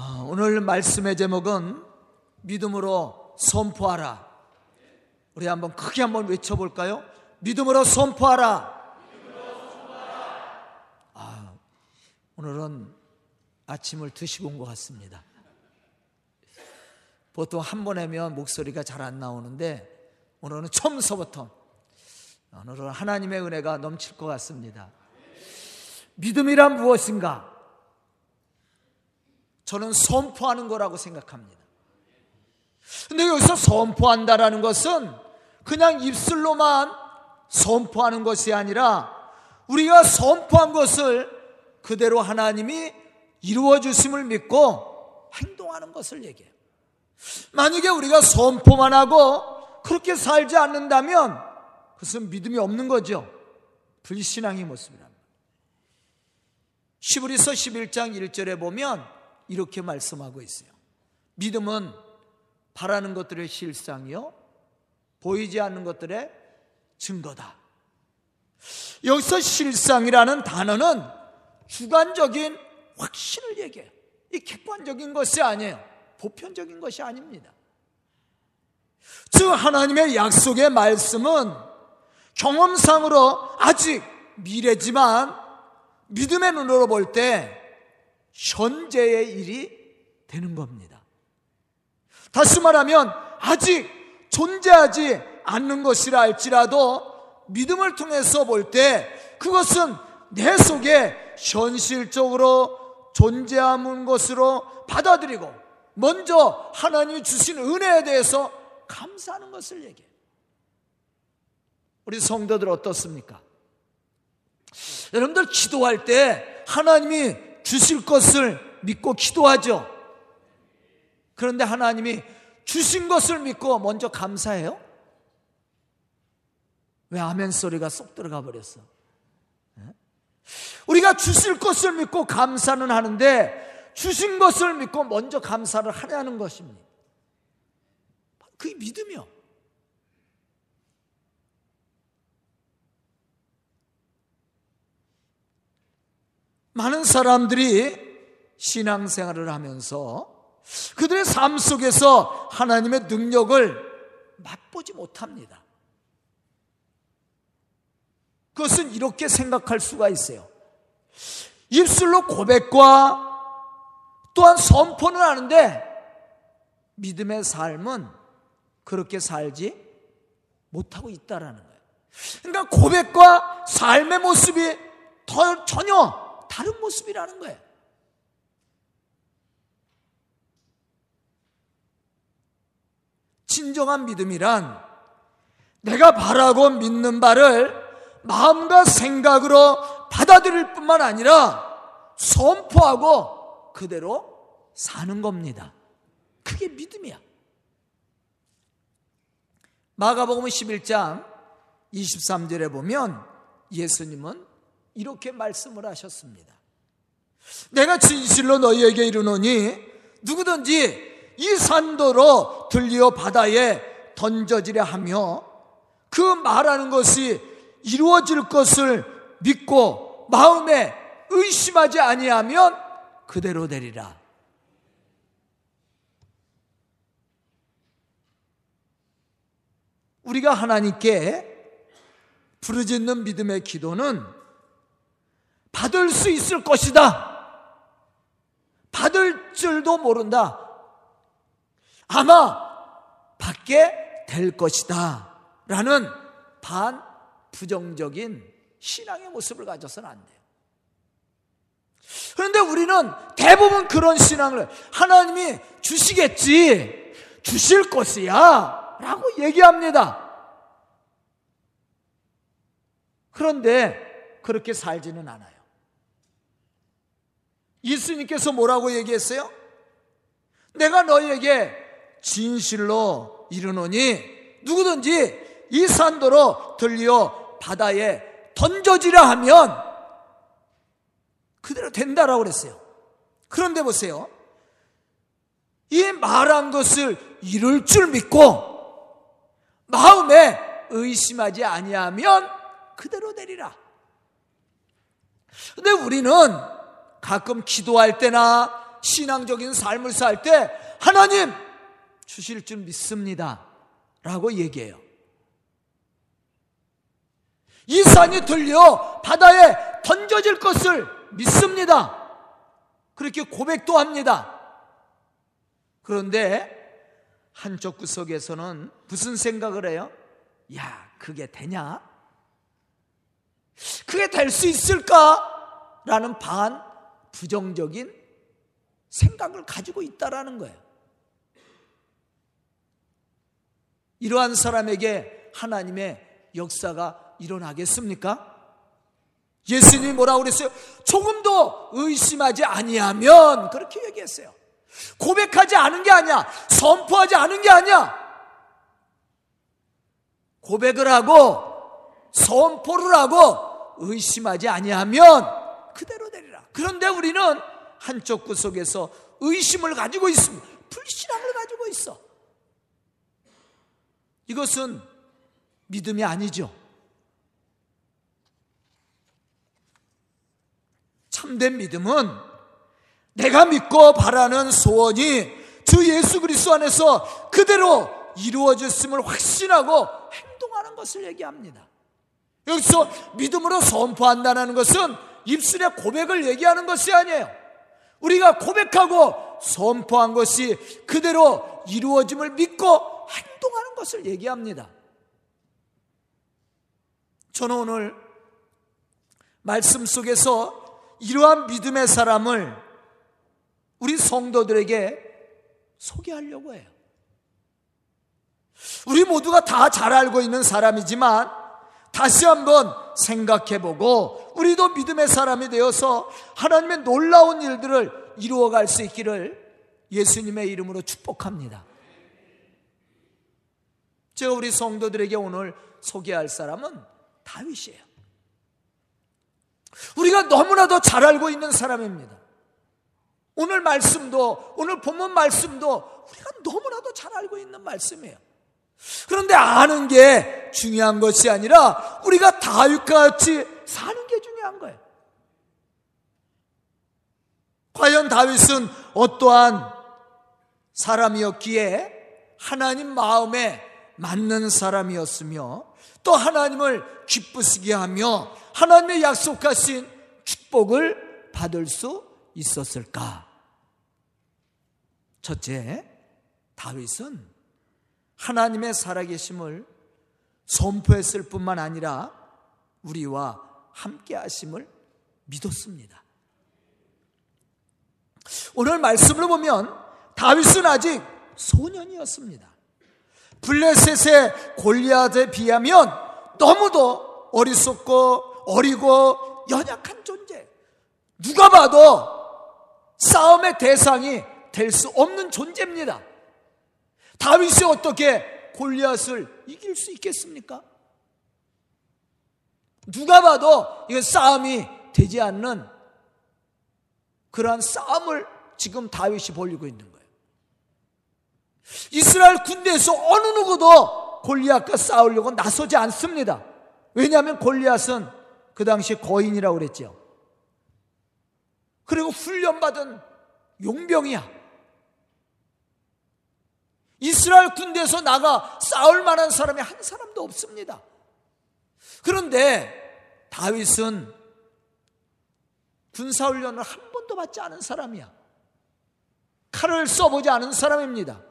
아, 오늘 말씀의 제목은 믿음으로 선포하라. 우리 한번 크게 한번 외쳐볼까요? 믿음으로 선포하라. 아, 오늘은 아침을 드시고 온 것 같습니다. 보통 한 번 하면 목소리가 잘 안 나오는데 오늘은 처음서부터 오늘은 하나님의 은혜가 넘칠 것 같습니다. 믿음이란 무엇인가? 저는 선포하는 거라고 생각합니다. 근데 여기서 선포한다라는 것은 그냥 입술로만 선포하는 것이 아니라 우리가 선포한 것을 그대로 하나님이 이루어 주심을 믿고 행동하는 것을 얘기해요. 만약에 우리가 선포만 하고 그렇게 살지 않는다면 그것은 믿음이 없는 거죠. 불신앙의 모습이랍니다. 시브리서 11장 1절에 보면 이렇게 말씀하고 있어요. 믿음은 바라는 것들의 실상이요. 보이지 않는 것들의 증거다. 여기서 실상이라는 단어는 주관적인 확신을 얘기해요. 이 객관적인 것이 아니에요. 보편적인 것이 아닙니다. 즉, 하나님의 약속의 말씀은 경험상으로 아직 미래지만 믿음의 눈으로 볼 때 현재의 일이 되는 겁니다. 다시 말하면 아직 존재하지 않는 것이라 할지라도 믿음을 통해서 볼 때 그것은 내 속에 현실적으로 존재하는 것으로 받아들이고 먼저 하나님이 주신 은혜에 대해서 감사하는 것을 얘기해요. 우리 성도들 어떻습니까? 여러분들 기도할 때 하나님이 주실 것을 믿고 기도하죠. 그런데 하나님이 주신 것을 믿고 먼저 감사해요? 왜 아멘 소리가 쏙 들어가 버렸어? 우리가 주실 것을 믿고 감사는 하는데 주신 것을 믿고 먼저 감사를 하냐는 것입니다. 그게 믿음이요. 많은 사람들이 신앙생활을 하면서 그들의 삶 속에서 하나님의 능력을 맛보지 못합니다. 그것은 이렇게 생각할 수가 있어요. 입술로 고백과 또한 선포는 하는데 믿음의 삶은 그렇게 살지 못하고 있다라는 거예요. 그러니까 고백과 삶의 모습이 더 전혀 다른 모습이라는 거예요. 진정한 믿음이란 내가 바라고 믿는 바를 마음과 생각으로 받아들일 뿐만 아니라 선포하고 그대로 사는 겁니다. 그게 믿음이야. 마가복음 11장 23절에 보면 예수님은 이렇게 말씀을 하셨습니다. 내가 진실로 너희에게 이르노니 누구든지 이 산도로 들리어 바다에 던져지려 하며 그 말하는 것이 이루어질 것을 믿고 마음에 의심하지 아니하면 그대로 되리라. 우리가 하나님께 부르짖는 믿음의 기도는 받을 수 있을 것이다. 받을 줄도 모른다. 아마 받게 될 것이다. 라는 반 부정적인 신앙의 모습을 가져서는 안 돼요. 그런데 우리는 대부분 그런 신앙을 하나님이 주시겠지, 주실 것이야 라고 얘기합니다. 그런데 그렇게 살지는 않아요. 예수님께서 뭐라고 얘기했어요? 내가 너희에게 진실로 이르노니 누구든지 이 산도로 들려 바다에 던져지라 하면 그대로 된다라고 그랬어요. 그런데 보세요. 이 말한 것을 이룰 줄 믿고 마음에 의심하지 아니하면 그대로 되리라. 근데 우리는 가끔 기도할 때나 신앙적인 삶을 살 때 하나님 주실 줄 믿습니다. 라고 얘기해요. 이 산이 들려 바다에 던져질 것을 믿습니다. 그렇게 고백도 합니다. 그런데 한쪽 구석에서는 무슨 생각을 해요? 야, 그게 되냐? 그게 될 수 있을까? 라는 반 부정적인 생각을 가지고 있다라는 거예요. 이러한 사람에게 하나님의 역사가 일어나겠습니까? 예수님이 뭐라고 그랬어요? 조금도 의심하지 아니하면 그렇게 얘기했어요. 고백하지 않은 게 아니야. 선포하지 않은 게 아니야. 고백을 하고 선포를 하고 의심하지 아니하면 그런데 우리는 한쪽 구석에서 의심을 가지고 있습니다. 불신앙을 가지고 있어. 이것은 믿음이 아니죠. 참된 믿음은 내가 믿고 바라는 소원이 주 예수 그리스도 안에서 그대로 이루어졌음을 확신하고 행동하는 것을 얘기합니다. 여기서 믿음으로 선포한다는 것은 입술의 고백을 얘기하는 것이 아니에요. 우리가 고백하고 선포한 것이 그대로 이루어짐을 믿고 행동하는 것을 얘기합니다. 저는 오늘 말씀 속에서 이러한 믿음의 사람을 우리 성도들에게 소개하려고 해요. 우리 모두가 다 잘 알고 있는 사람이지만 다시 한번 생각해 보고 우리도 믿음의 사람이 되어서 하나님의 놀라운 일들을 이루어갈 수 있기를 예수님의 이름으로 축복합니다. 제가 우리 성도들에게 오늘 소개할 사람은 다윗이에요. 우리가 너무나도 잘 알고 있는 사람입니다. 오늘 말씀도, 오늘 본문 말씀도 우리가 너무나도 잘 알고 있는 말씀이에요. 그런데 아는 게 중요한 것이 아니라 우리가 다윗과 같이 사는 게 중요한 거예요. 과연 다윗은 어떠한 사람이었기에 하나님 마음에 맞는 사람이었으며 또 하나님을 기쁘시게 하며 하나님의 약속하신 축복을 받을 수 있었을까? 첫째, 다윗은 하나님의 살아계심을 선포했을 뿐만 아니라 우리와 함께 하심을 믿었습니다. 오늘 말씀을 보면 다윗은 아직 소년이었습니다. 블레셋의 골리앗에 비하면 너무도 어리석고 어리고 연약한 존재. 누가 봐도 싸움의 대상이 될 수 없는 존재입니다. 다윗이 어떻게 골리앗을 이길 수 있겠습니까? 누가 봐도 이건 싸움이 되지 않는 그러한 싸움을 지금 다윗이 벌리고 있는 거예요. 이스라엘 군대에서 어느 누구도 골리앗과 싸우려고 나서지 않습니다. 왜냐하면 골리앗은 그 당시 거인이라고 그랬죠. 그리고 훈련받은 용병이야. 이스라엘 군대에서 나가 싸울 만한 사람이 한 사람도 없습니다. 그런데 다윗은 군사훈련을 한 번도 받지 않은 사람이야. 칼을 써보지 않은 사람입니다.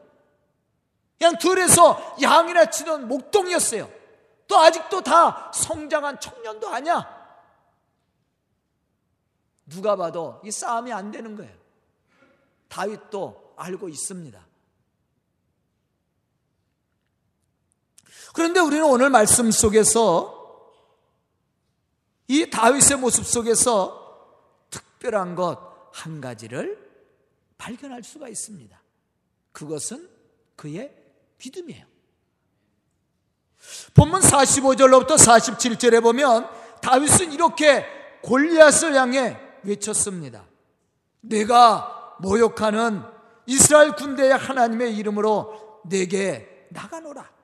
그냥 들에서 양이나 치던 목동이었어요. 또 아직도 다 성장한 청년도 아니야. 누가 봐도 이 싸움이 안 되는 거예요. 다윗도 알고 있습니다. 그런데 우리는 오늘 말씀 속에서 이 다윗의 모습 속에서 특별한 것 한 가지를 발견할 수가 있습니다. 그것은 그의 믿음이에요. 본문 45절로부터 47절에 보면 다윗은 이렇게 골리앗을 향해 외쳤습니다. 내가 모욕하는 이스라엘 군대의 하나님의 이름으로 내게 나가노라.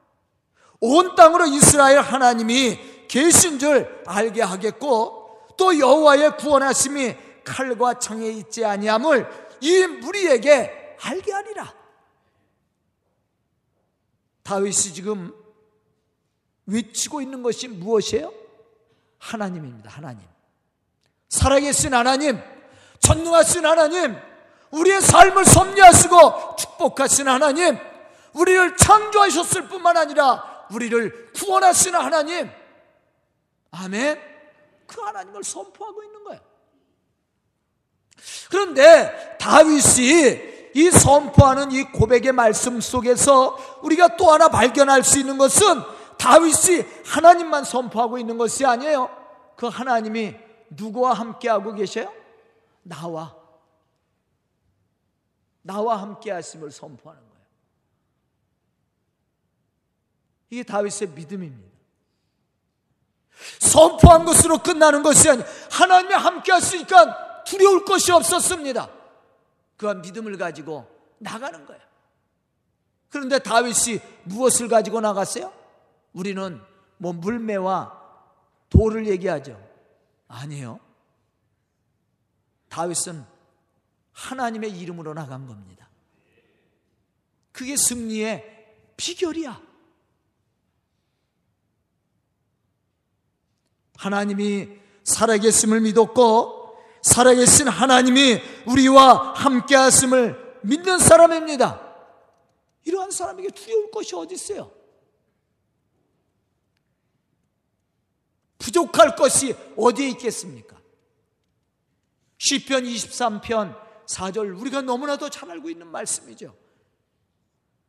온 땅으로 이스라엘 하나님이 계신 줄 알게 하겠고 또 여호와의 구원하심이 칼과 창에 있지 아니함을 이 무리에게 알게 하리라. 다윗이 지금 외치고 있는 것이 무엇이에요? 하나님입니다. 하나님. 살아계신 하나님, 전능하신 하나님, 우리의 삶을 섭리하시고 축복하신 하나님, 우리를 창조하셨을 뿐만 아니라 우리를 구원하시는 하나님. 아멘. 그 하나님을 선포하고 있는 거예요. 그런데 다윗이 이 선포하는 이 고백의 말씀 속에서 우리가 또 하나 발견할 수 있는 것은 다윗이 하나님만 선포하고 있는 것이 아니에요. 그 하나님이 누구와 함께 하고 계셔요? 나와. 나와 함께 하심을 선포하는 거예요. 이게 다윗의 믿음입니다. 선포한 것으로 끝나는 것이 아니라 하나님이 함께 하시니까 두려울 것이 없었습니다. 그한 믿음을 가지고 나가는 거예요. 그런데 다윗이 무엇을 가지고 나갔어요? 우리는 뭐 물매와 돌을 얘기하죠. 아니에요. 다윗은 하나님의 이름으로 나간 겁니다. 그게 승리의 비결이야. 하나님이 살아계심을 믿었고 살아계신 하나님이 우리와 함께 하심을 믿는 사람입니다. 이러한 사람에게 두려울 것이 어디 있어요? 부족할 것이 어디에 있겠습니까? 시편 23편 4절 우리가 너무나도 잘 알고 있는 말씀이죠.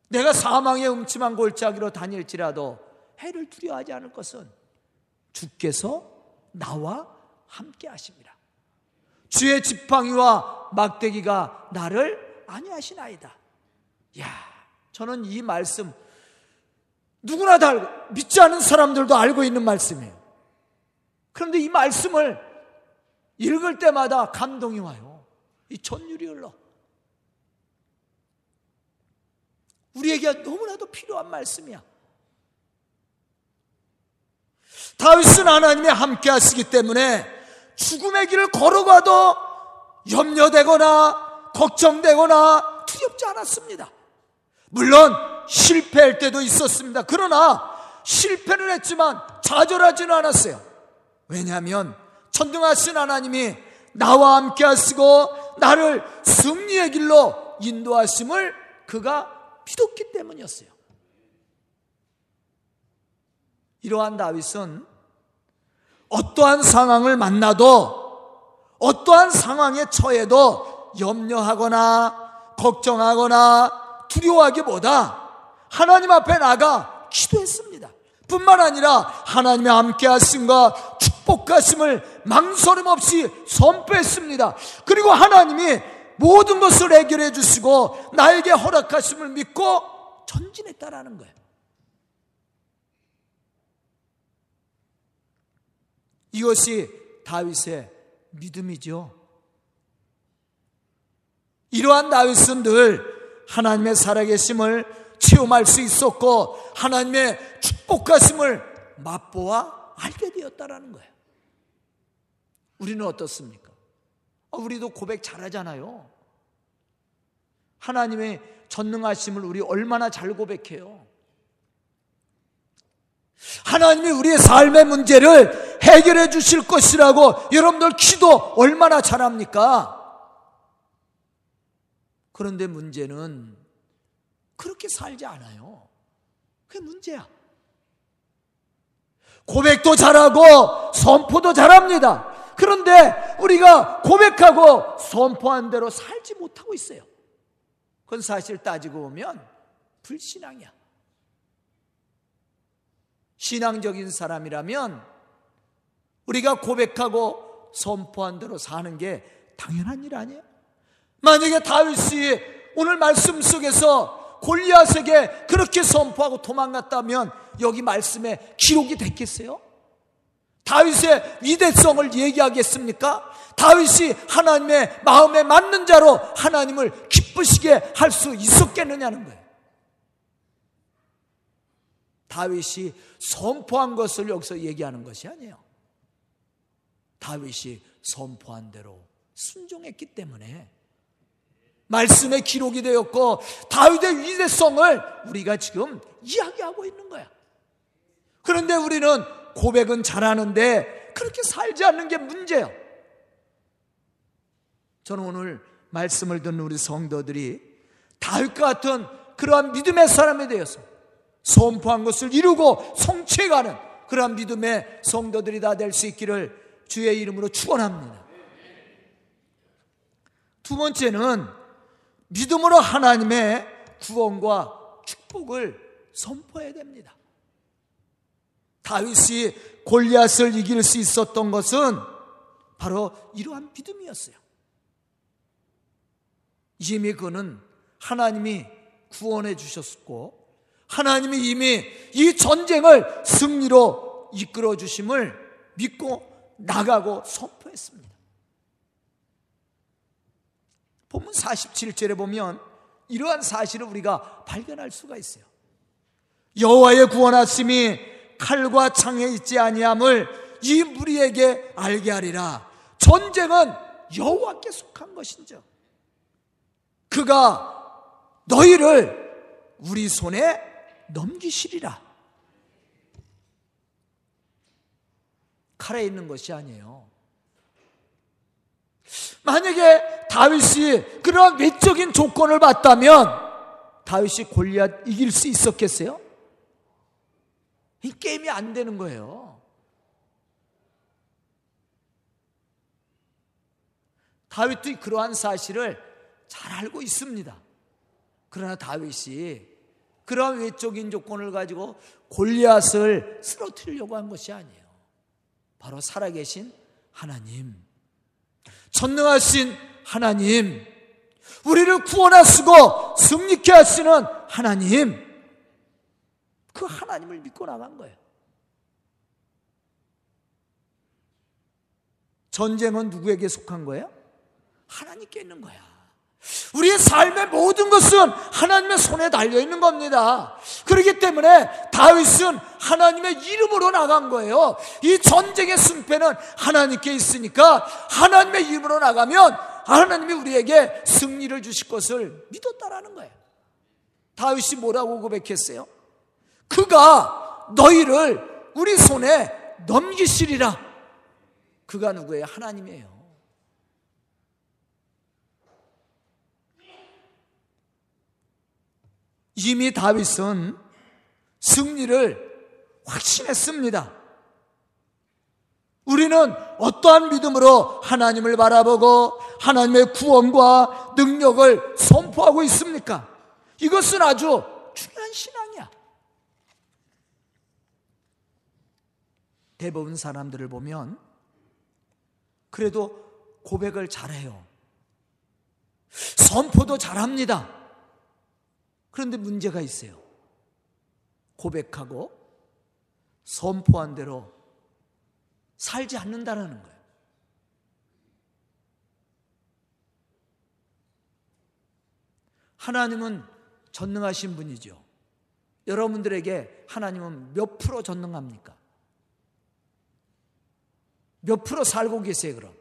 내가 사망의 음침한 골짜기로 다닐지라도 해를 두려워하지 않을 것은 주께서 나와 함께 하십니다. 주의 지팡이와 막대기가 나를 안위하시나이다. 야, 저는 이 말씀 누구나 다 알고 믿지 않은 사람들도 알고 있는 말씀이에요. 그런데 이 말씀을 읽을 때마다 감동이 와요. 이 전율이 흘러. 우리에게 너무나도 필요한 말씀이야. 다윗은 하나님이 함께 하시기 때문에 죽음의 길을 걸어가도 염려되거나 걱정되거나 두렵지 않았습니다. 물론 실패할 때도 있었습니다. 그러나 실패를 했지만 좌절하지는 않았어요. 왜냐하면 천등하신 하나님이 나와 함께 하시고 나를 승리의 길로 인도하심을 그가 믿었기 때문이었어요. 이러한 다윗은 어떠한 상황을 만나도 어떠한 상황에 처해도 염려하거나 걱정하거나 두려워하기보다 하나님 앞에 나가 기도했습니다. 뿐만 아니라 하나님의 함께 하심과 축복하심을 망설임 없이 선포했습니다. 그리고 하나님이 모든 것을 해결해 주시고 나에게 허락하심을 믿고 전진했다라는 거예요. 이것이 다윗의 믿음이죠. 이러한 다윗은 늘 하나님의 살아계심을 체험할 수 있었고 하나님의 축복하심을 맛보아 알게 되었다라는 거예요. 우리는 어떻습니까? 아, 우리도 고백 잘하잖아요. 하나님의 전능하심을 우리 얼마나 잘 고백해요. 하나님이 우리의 삶의 문제를 해결해 주실 것이라고 여러분들 기도 얼마나 잘합니까? 그런데 문제는 그렇게 살지 않아요. 그게 문제야. 고백도 잘하고 선포도 잘합니다. 그런데 우리가 고백하고 선포한 대로 살지 못하고 있어요. 그건 사실 따지고 보면 불신앙이야. 신앙적인 사람이라면 우리가 고백하고 선포한 대로 사는 게 당연한 일 아니에요? 만약에 다윗이 오늘 말씀 속에서 골리앗에게 그렇게 선포하고 도망갔다면 여기 말씀에 기록이 됐겠어요? 다윗의 위대성을 얘기하겠습니까? 다윗이 하나님의 마음에 맞는 자로 하나님을 기쁘시게 할 수 있었겠느냐는 거예요. 다윗이 선포한 것을 여기서 얘기하는 것이 아니에요. 다윗이 선포한 대로 순종했기 때문에 말씀의 기록이 되었고 다윗의 위대성을 우리가 지금 이야기하고 있는 거야. 그런데 우리는 고백은 잘하는데 그렇게 살지 않는 게 문제야. 저는 오늘 말씀을 듣는 우리 성도들이 다윗과 같은 그러한 믿음의 사람에 대해서 선포한 것을 이루고 성취해가는 그러한 믿음의 성도들이 다 될 수 있기를 주의 이름으로 축원합니다. 두 번째는 믿음으로 하나님의 구원과 축복을 선포해야 됩니다. 다윗이 골리앗을 이길 수 있었던 것은 바로 이러한 믿음이었어요. 이미 그는 하나님이 구원해 주셨고 하나님이 이미 이 전쟁을 승리로 이끌어 주심을 믿고 나가고 선포했습니다. 본문 47절에 보면 이러한 사실을 우리가 발견할 수가 있어요. 여호와의 구원하심이 칼과 창에 있지 아니함을 이 무리에게 알게 하리라. 전쟁은 여호와께 속한 것인죠. 그가 너희를 우리 손에 넘기시리라. 칼에 있는 것이 아니에요. 만약에 다윗이 그러한 외적인 조건을 봤다면 다윗이 골리앗 이길 수 있었겠어요? 이 게임이 안 되는 거예요. 다윗도 그러한 사실을 잘 알고 있습니다. 그러나 다윗이 그러한 외적인 조건을 가지고 골리앗을 쓰러뜨리려고 한 것이 아니에요. 바로 살아계신 하나님, 전능하신 하나님, 우리를 구원하시고 승리케 하시는 하나님, 그 하나님을 믿고 나간 거예요. 전쟁은 누구에게 속한 거예요? 하나님께 있는 거야. 우리의 삶의 모든 것은 하나님의 손에 달려 있는 겁니다. 그렇기 때문에 다윗은 하나님의 이름으로 나간 거예요. 이 전쟁의 승패는 하나님께 있으니까 하나님의 이름으로 나가면 하나님이 우리에게 승리를 주실 것을 믿었다라는 거예요. 다윗이 뭐라고 고백했어요? 그가 너희를 우리 손에 넘기시리라. 그가 누구예요? 하나님이에요. 이미 다윗은 승리를 확신했습니다. 우리는 어떠한 믿음으로 하나님을 바라보고 하나님의 구원과 능력을 선포하고 있습니까? 이것은 아주 중요한 신앙이야. 대부분 사람들을 보면 그래도 고백을 잘해요. 선포도 잘합니다. 그런데 문제가 있어요. 고백하고 선포한 대로 살지 않는다라는 거예요. 하나님은 전능하신 분이죠. 여러분들에게 하나님은 몇 프로 전능합니까? 몇 프로 살고 계세요, 그럼?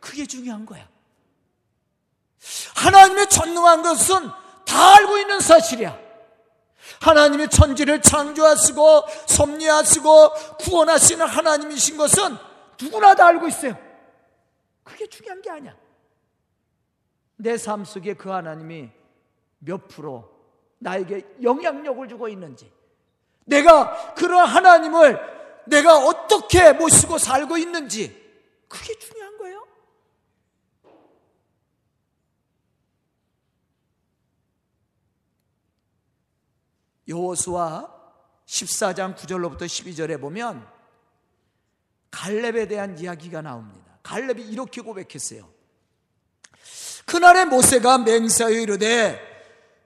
그게 중요한 거야. 하나님의 전능한 것은 다 알고 있는 사실이야. 하나님의 천지를 창조하시고 섭리하시고 구원하시는 하나님이신 것은 누구나 다 알고 있어요. 그게 중요한 게 아니야. 내 삶 속에 그 하나님이 몇 프로 나에게 영향력을 주고 있는지, 내가 그런 하나님을 내가 어떻게 모시고 살고 있는지, 그게 중요한 거예요. 여호수아 14장 9절로부터 12절에 보면 갈렙에 대한 이야기가 나옵니다. 갈렙이 이렇게 고백했어요. 그날에 모세가 맹세하여 이르되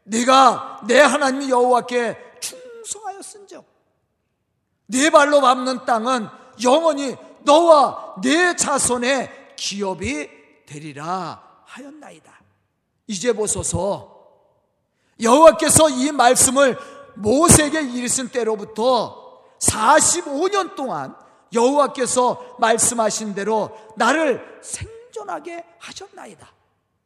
네가 내 하나님 여호와께 충성하였은즉 네 발로 밟는 땅은 영원히 너와 네 자손의 기업이 되리라 하였나이다. 이제 보소서 여호와께서 이 말씀을 모세에게 이르신 때로부터 45년 동안 여호와께서 말씀하신 대로 나를 생존하게 하셨나이다.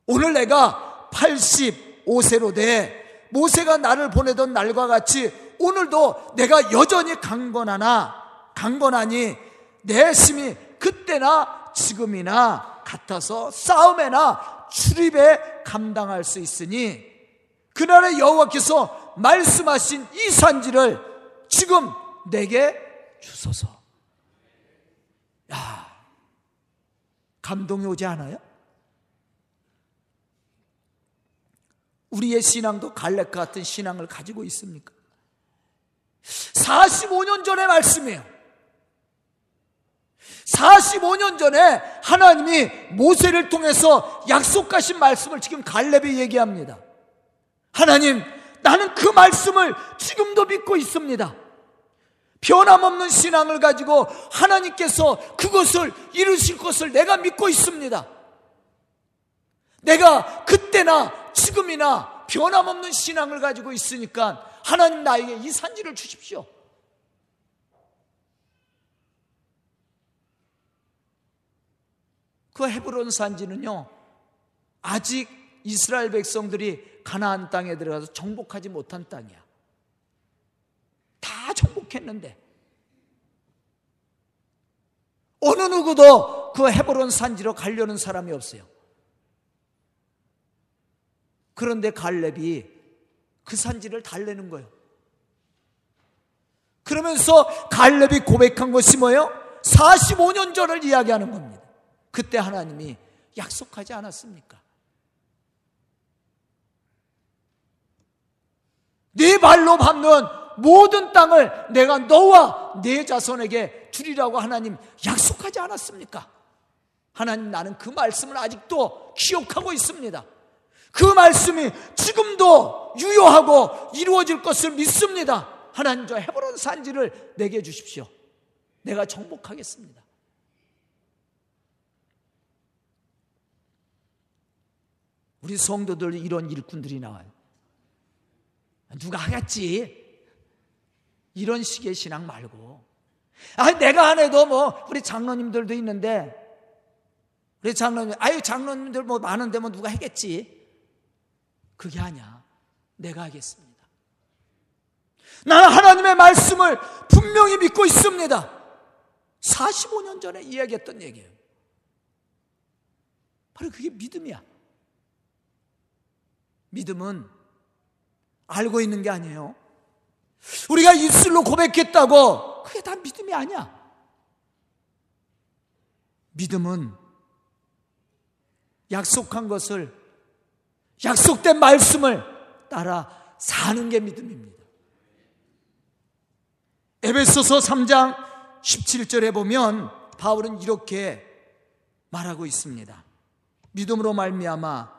오늘 내가 85세로 돼 모세가 나를 보내던 날과 같이 오늘도 내가 여전히 강건하나 강건하니 내 힘이 그때나 지금이나 같아서 싸움에나 출입에 감당할 수 있으니 그날의 여호와께서 말씀하신 이 산지를 지금 내게 주소서. 야, 감동이 오지 않아요? 우리의 신앙도 갈렙과 같은 신앙을 가지고 있습니까? 45년 전의 말씀이에요. 45년 전에 하나님이 모세를 통해서 약속하신 말씀을 지금 갈렙이 얘기합니다. 하나님, 나는 그 말씀을 지금도 믿고 있습니다. 변함없는 신앙을 가지고 하나님께서 그것을 이루실 것을 내가 믿고 있습니다. 내가 그때나 지금이나 변함없는 신앙을 가지고 있으니까 하나님 나에게 이 산지를 주십시오. 그 헤브론 산지는요, 아직 이스라엘 백성들이 가나안 땅에 들어가서 정복하지 못한 땅이야. 다 정복했는데 어느 누구도 그 헤브론 산지로 가려는 사람이 없어요. 그런데 갈렙이 그 산지를 달래는 거예요. 그러면서 갈렙이 고백한 것이 뭐예요? 45년 전을 이야기하는 겁니다. 그때 하나님이 약속하지 않았습니까? 네 발로 밟는 모든 땅을 내가 너와 네 자손에게 주리라고 하나님 약속하지 않았습니까? 하나님 나는 그 말씀을 아직도 기억하고 있습니다. 그 말씀이 지금도 유효하고 이루어질 것을 믿습니다. 하나님 저 헤브론 산지를 내게 주십시오. 내가 정복하겠습니다. 우리 성도들 이런 일꾼들이 나와요. 누가 하겠지? 이런 식의 신앙 말고. 아, 내가 안 해도 뭐, 우리 장로님들도 있는데, 우리 장로님, 아유, 장로님들 뭐 많은데 뭐 누가 하겠지? 그게 아니야. 내가 하겠습니다. 나는 하나님의 말씀을 분명히 믿고 있습니다. 45년 전에 이야기했던 얘기예요. 바로 그게 믿음이야. 믿음은 알고 있는 게 아니에요. 우리가 입술로 고백했다고 그게 다 믿음이 아니야. 믿음은 약속한 것을 약속된 말씀을 따라 사는 게 믿음입니다. 에베소서 3장 17절에 보면 바울은 이렇게 말하고 있습니다. 믿음으로 말미암아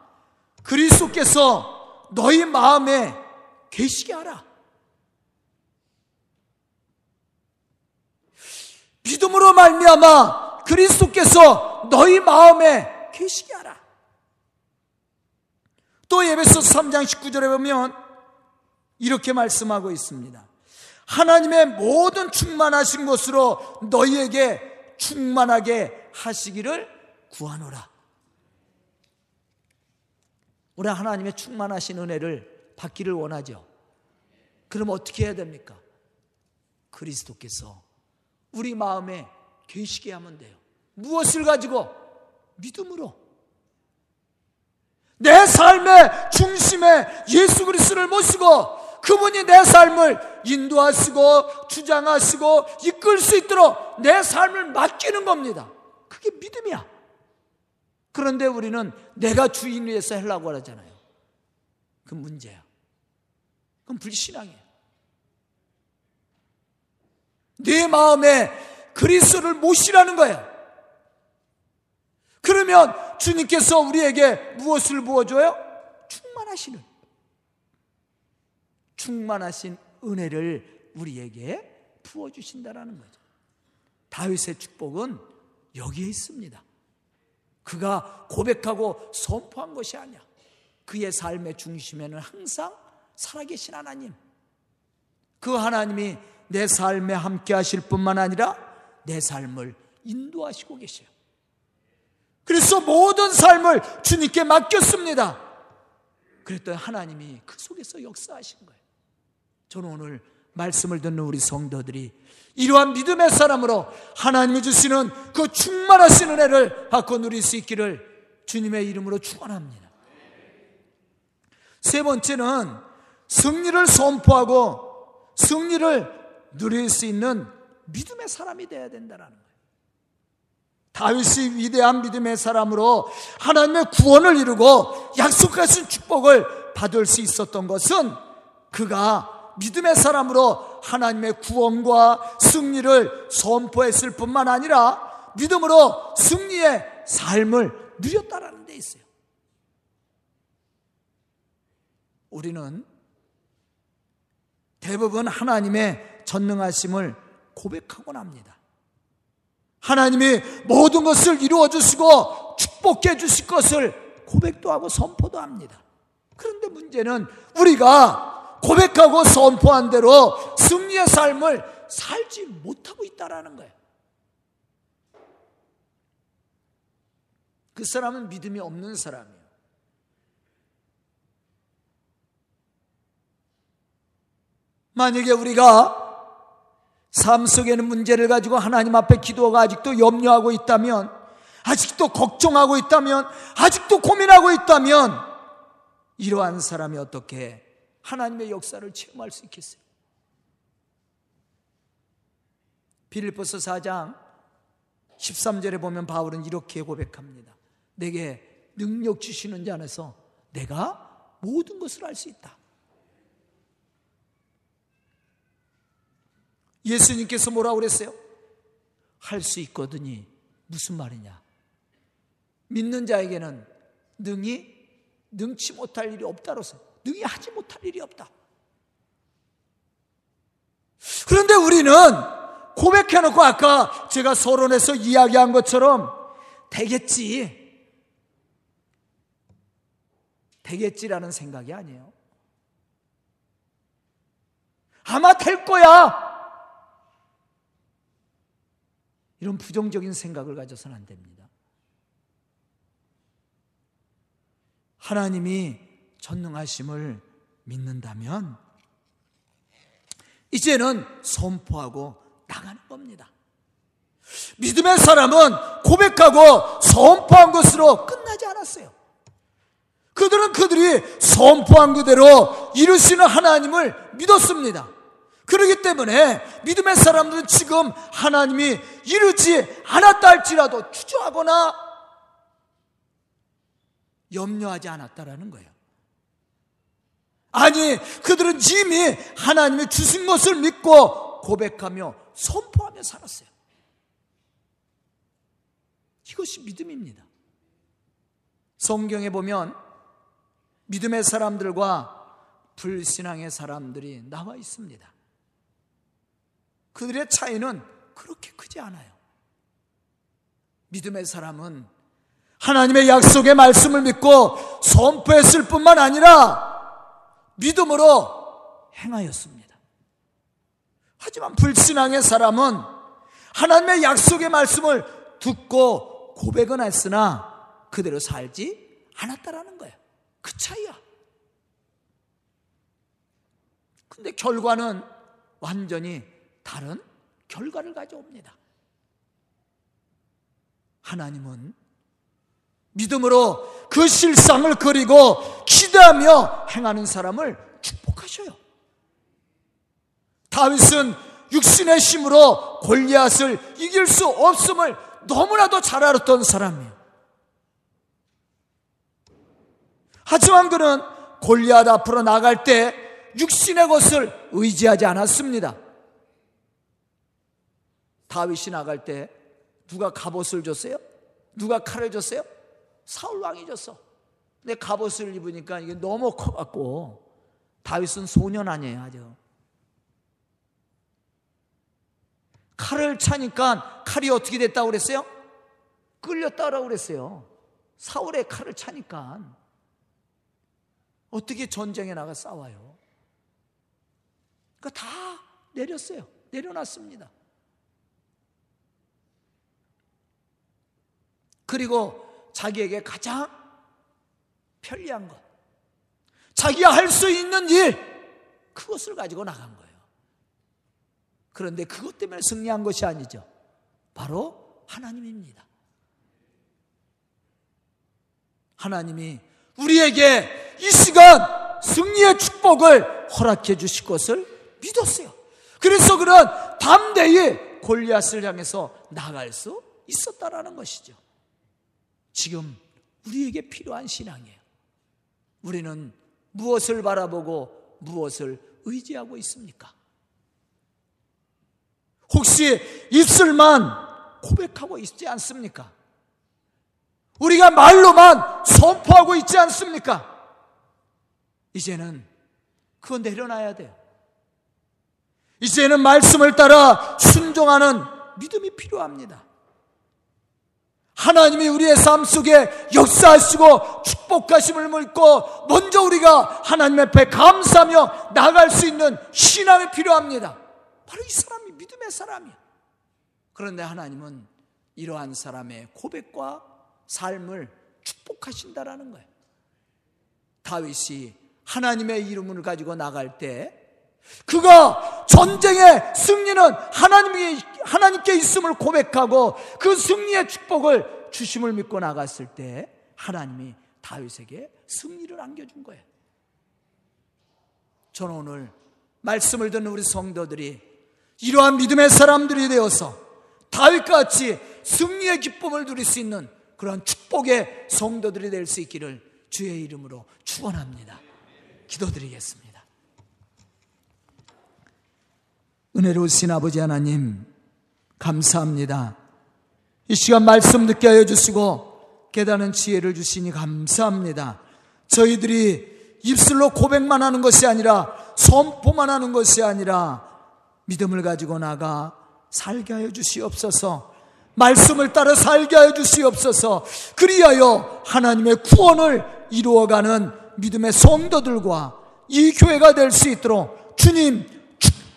그리스도께서 너희 마음에 계시게 하라. 믿음으로 말미암아 그리스도께서 너희 마음에 계시게 하라. 또 예배소 3장 19절에 보면 이렇게 말씀하고 있습니다. 하나님의 모든 충만하신 것으로 너희에게 충만하게 하시기를 구하노라. 우리 하나님의 충만하신 은혜를 받기를 원하죠. 그럼 어떻게 해야 됩니까? 그리스도께서 우리 마음에 계시게 하면 돼요. 무엇을 가지고? 믿음으로. 내 삶의 중심에 예수 그리스도를 모시고 그분이 내 삶을 인도하시고 주장하시고 이끌 수 있도록 내 삶을 맡기는 겁니다. 그게 믿음이야. 그런데 우리는 내가 주인 위해서 하려고 하잖아요. 그 문제야. 그건 불신앙이에요. 내 마음에 그리스도를 모시라는 거예요. 그러면 주님께서 우리에게 무엇을 부어줘요? 충만하시는 충만하신 은혜를 우리에게 부어주신다라는 거죠. 다윗의 축복은 여기에 있습니다. 그가 고백하고 선포한 것이 아니야. 그의 삶의 중심에는 항상 살아계신 하나님. 그 하나님이 내 삶에 함께 하실 뿐만 아니라 내 삶을 인도하시고 계셔요. 그래서 모든 삶을 주님께 맡겼습니다. 그랬더니 하나님이 그 속에서 역사하신 거예요. 저는 오늘 말씀을 듣는 우리 성도들이 이러한 믿음의 사람으로 하나님이 주시는 그 충만하신 은혜를 받고 누릴 수 있기를 주님의 이름으로 축원합니다. 세 번째는 승리를 선포하고 승리를 누릴 수 있는 믿음의 사람이 되어야 된다는 거예요. 다윗이 위대한 믿음의 사람으로 하나님의 구원을 이루고 약속하신 축복을 받을 수 있었던 것은 그가 믿음의 사람으로 하나님의 구원과 승리를 선포했을 뿐만 아니라 믿음으로 승리의 삶을 누렸다라는 데 있어요. 우리는 대부분 하나님의 전능하심을 고백하곤 합니다. 하나님이 모든 것을 이루어 주시고 축복해 주실 것을 고백도 하고 선포도 합니다. 그런데 문제는 우리가 고백하고 선포한 대로 승리의 삶을 살지 못하고 있다라는 거예요. 그 사람은 믿음이 없는 사람이에요. 만약에 우리가 삶 속에는 문제를 가지고 하나님 앞에 기도가 아직도 염려하고 있다면, 아직도 걱정하고 있다면, 아직도 고민하고 있다면, 이러한 사람이 어떻게 하나님의 역사를 체험할 수 있겠어요? 빌립보서 4장 13절에 보면 바울은 이렇게 고백합니다. 내게 능력 주시는 자 안에서 내가 모든 것을 할수 있다. 예수님께서 뭐라고 그랬어요? 할 수 있거든요. 무슨 말이냐? 믿는 자에게는 능히 능치 못할 일이 없다로서 능히 하지 못할 일이 없다. 그런데 우리는 고백해놓고 아까 제가 서론에서 이야기한 것처럼 되겠지. 되겠지라는 생각이 아니에요. 아마 될 거야. 이런 부정적인 생각을 가져서는 안 됩니다. 하나님이 전능하심을 믿는다면 이제는 선포하고 나가는 겁니다. 믿음의 사람은 고백하고 선포한 것으로 끝나지 않았어요. 그들은 그들이 선포한 그대로 이루시는 하나님을 믿었습니다. 그러기 때문에 믿음의 사람들은 지금 하나님이 이루지 않았다 할지라도 주저하거나 염려하지 않았다라는 거예요. 아니, 그들은 이미 하나님이 주신 것을 믿고 고백하며 선포하며 살았어요. 이것이 믿음입니다. 성경에 보면 믿음의 사람들과 불신앙의 사람들이 나와 있습니다. 그들의 차이는 그렇게 크지 않아요. 믿음의 사람은 하나님의 약속의 말씀을 믿고 선포했을 뿐만 아니라 믿음으로 행하였습니다. 하지만 불신앙의 사람은 하나님의 약속의 말씀을 듣고 고백은 했으나 그대로 살지 않았다라는 거예요. 그 차이야. 근데 결과는 완전히 다른 결과를 가져옵니다. 하나님은 믿음으로 그 실상을 그리고 기대하며 행하는 사람을 축복하셔요. 다윗은 육신의 힘으로 골리앗을 이길 수 없음을 너무나도 잘 알았던 사람이에요. 하지만 그는 골리앗 앞으로 나갈 때 육신의 것을 의지하지 않았습니다. 다윗이 나갈 때 누가 갑옷을 줬어요? 누가 칼을 줬어요? 사울 왕이 줬어. 근데 갑옷을 입으니까 이게 너무 커갖고 다윗은 소년 아니에요, 아주. 칼을 차니까 칼이 어떻게 됐다고 그랬어요? 끌렸다라고 그랬어요. 사울의 칼을 차니까 어떻게 전쟁에 나가 싸워요? 그러니까 다 내렸어요. 내려놨습니다. 그리고 자기에게 가장 편리한 것, 자기가 할 수 있는 일, 그것을 가지고 나간 거예요. 그런데 그것 때문에 승리한 것이 아니죠. 바로 하나님입니다. 하나님이 우리에게 이 시간 승리의 축복을 허락해 주실 것을 믿었어요. 그래서 그런 담대히 골리앗을 향해서 나갈 수 있었다라는 것이죠. 지금 우리에게 필요한 신앙이에요. 우리는 무엇을 바라보고 무엇을 의지하고 있습니까? 혹시 입술만 고백하고 있지 않습니까? 우리가 말로만 선포하고 있지 않습니까? 이제는 그거 내려놔야 돼요. 이제는 말씀을 따라 순종하는 믿음이 필요합니다. 하나님이 우리의 삶 속에 역사하시고 축복하심을 믿고 먼저 우리가 하나님 앞에 감사하며 나갈 수 있는 신앙이 필요합니다. 바로 이 사람이 믿음의 사람이야. 그런데 하나님은 이러한 사람의 고백과 삶을 축복하신다라는 거예요. 다윗이 하나님의 이름을 가지고 나갈 때 그가 전쟁의 승리는 하나님이, 하나님께 있음을 고백하고 그 승리의 축복을 주심을 믿고 나갔을 때 하나님이 다윗에게 승리를 안겨준 거예요. 저는 오늘 말씀을 듣는 우리 성도들이 이러한 믿음의 사람들이 되어서 다윗같이 승리의 기쁨을 누릴 수 있는 그런 축복의 성도들이 될 수 있기를 주의 이름으로 축원합니다. 기도드리겠습니다. 은혜로우신 아버지 하나님, 감사합니다. 이 시간 말씀 듣게 하여 주시고 깨닫는 지혜를 주시니 감사합니다. 저희들이 입술로 고백만 하는 것이 아니라 선포만 하는 것이 아니라 믿음을 가지고 나가 살게 하여 주시옵소서. 말씀을 따라 살게 하여 주시옵소서. 그리하여 하나님의 구원을 이루어가는 믿음의 성도들과 이 교회가 될 수 있도록 주님